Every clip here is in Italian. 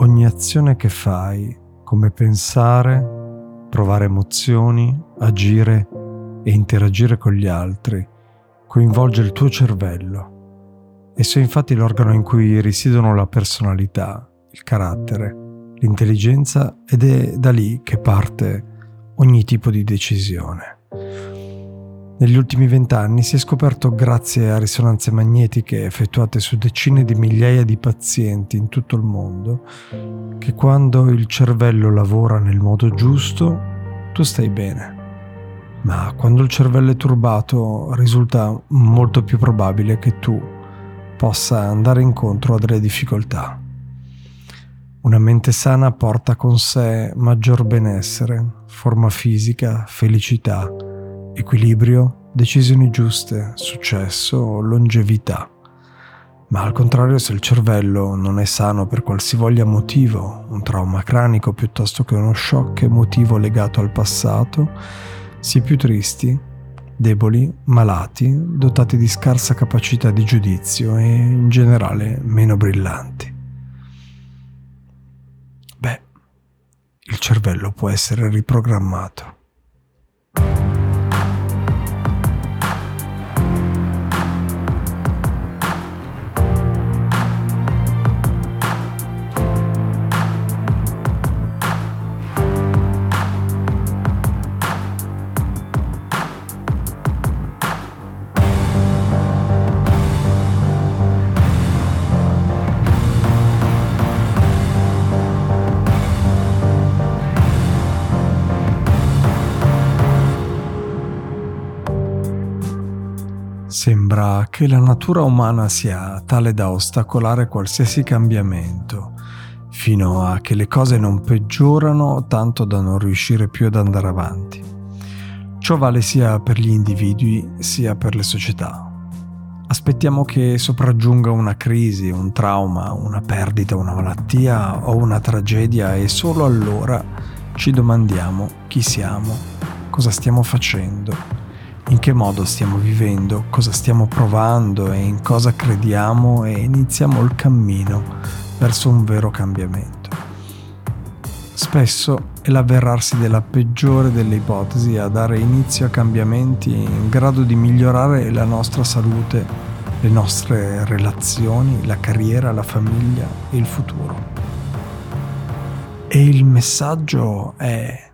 ogni azione che fai, come pensare, provare emozioni, agire e interagire con gli altri, coinvolge il tuo cervello. Esso è infatti l'organo in cui risiedono la personalità, il carattere, l'intelligenza ed è da lì che parte ogni tipo di decisione. Negli ultimi vent'anni si è scoperto grazie a risonanze magnetiche effettuate su decine di migliaia di pazienti in tutto il mondo che quando il cervello lavora nel modo giusto tu stai bene. Ma quando il cervello è turbato risulta molto più probabile che tu possa andare incontro a delle difficoltà. Una mente sana porta con sé maggior benessere, forma fisica, felicità, equilibrio, decisioni giuste, successo, longevità. Ma al contrario, se il cervello non è sano per qualsivoglia motivo, un trauma cranico piuttosto che uno shock emotivo legato al passato, si è più tristi, deboli, malati, dotati di scarsa capacità di giudizio e in generale meno brillanti. Beh, il cervello può essere riprogrammato. Sembra che la natura umana sia tale da ostacolare qualsiasi cambiamento, fino a che le cose non peggiorano tanto da non riuscire più ad andare avanti. Ciò vale sia per gli individui sia per le società. Aspettiamo che sopraggiunga una crisi, un trauma, una perdita, una malattia o una tragedia e solo allora ci domandiamo chi siamo, cosa stiamo facendo in che modo stiamo vivendo, cosa stiamo provando e in cosa crediamo e iniziamo il cammino verso un vero cambiamento. Spesso è l'avverarsi della peggiore delle ipotesi a dare inizio a cambiamenti in grado di migliorare la nostra salute, le nostre relazioni, la carriera, la famiglia e il futuro. E il messaggio è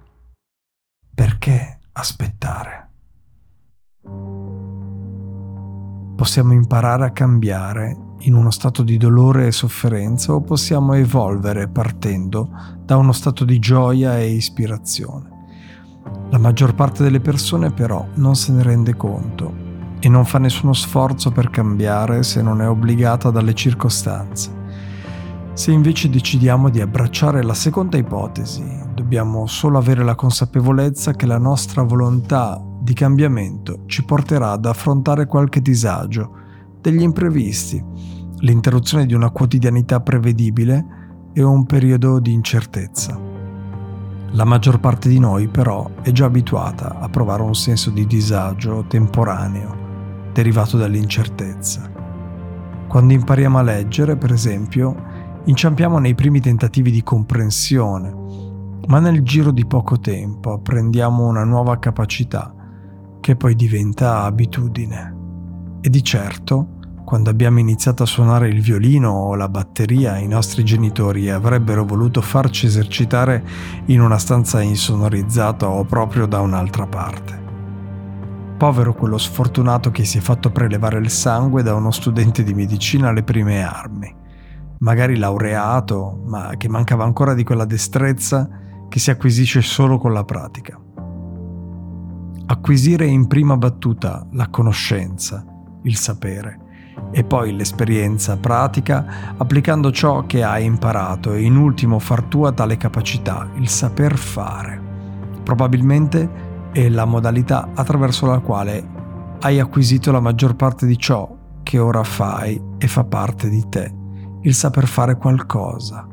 perché aspettare? Possiamo imparare a cambiare in uno stato di dolore e sofferenza o possiamo evolvere partendo da uno stato di gioia e ispirazione. La maggior parte delle persone però non se ne rende conto e non fa nessuno sforzo per cambiare se non è obbligata dalle circostanze. Se invece decidiamo di abbracciare la seconda ipotesi, dobbiamo solo avere la consapevolezza che la nostra volontà di cambiamento ci porterà ad affrontare qualche disagio, degli imprevisti, l'interruzione di una quotidianità prevedibile e un periodo di incertezza. La maggior parte di noi però è già abituata a provare un senso di disagio temporaneo derivato dall'incertezza. Quando impariamo a leggere, per esempio, inciampiamo nei primi tentativi di comprensione, ma nel giro di poco tempo apprendiamo una nuova capacità che poi diventa abitudine. E di certo, quando abbiamo iniziato a suonare il violino o la batteria, i nostri genitori avrebbero voluto farci esercitare in una stanza insonorizzata o proprio da un'altra parte. Povero quello sfortunato che si è fatto prelevare il sangue da uno studente di medicina alle prime armi, magari laureato, ma che mancava ancora di quella destrezza che si acquisisce solo con la pratica acquisire in prima battuta la conoscenza, il sapere e poi l'esperienza pratica applicando ciò che hai imparato e in ultimo far tua tale capacità, il saper fare. Probabilmente è la modalità attraverso la quale hai acquisito la maggior parte di ciò che ora fai e fa parte di te, il saper fare qualcosa.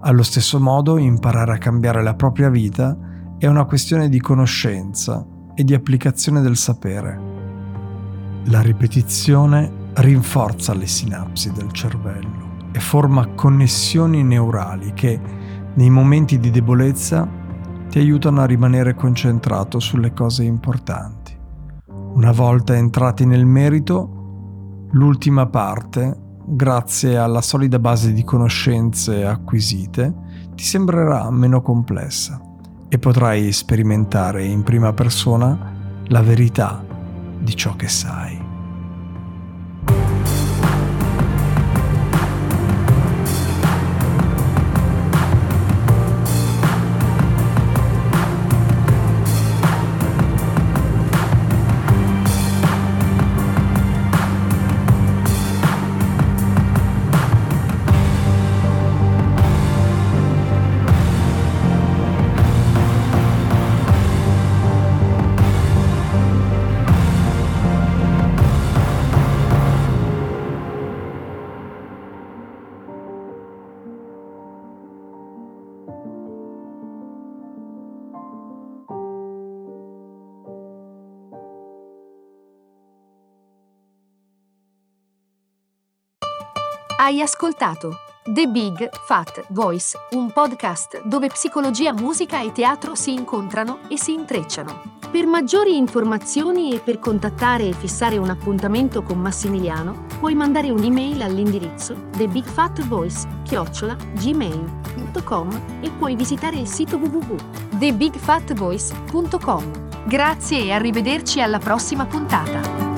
Allo stesso modo, imparare a cambiare la propria vita è una questione di conoscenza e di applicazione del sapere. La ripetizione rinforza le sinapsi del cervello. e forma connessioni neurali che nei momenti di debolezza ti aiutano a rimanere concentrato sulle cose importanti. Una volta entrati nel merito, l'ultima parte, grazie alla solida base di conoscenze acquisite, ti sembrerà meno complessa e potrai sperimentare in prima persona la verità di ciò che sai. Hai ascoltato The Big Fat Voice, un podcast dove psicologia, musica e teatro si incontrano e si intrecciano. Per maggiori informazioni e per contattare e fissare un appuntamento con Massimiliano, puoi mandare un'email all'indirizzo thebigfatvoice-gmail.com e puoi visitare il sito www.thebigfatvoice.com. Grazie e arrivederci alla prossima puntata.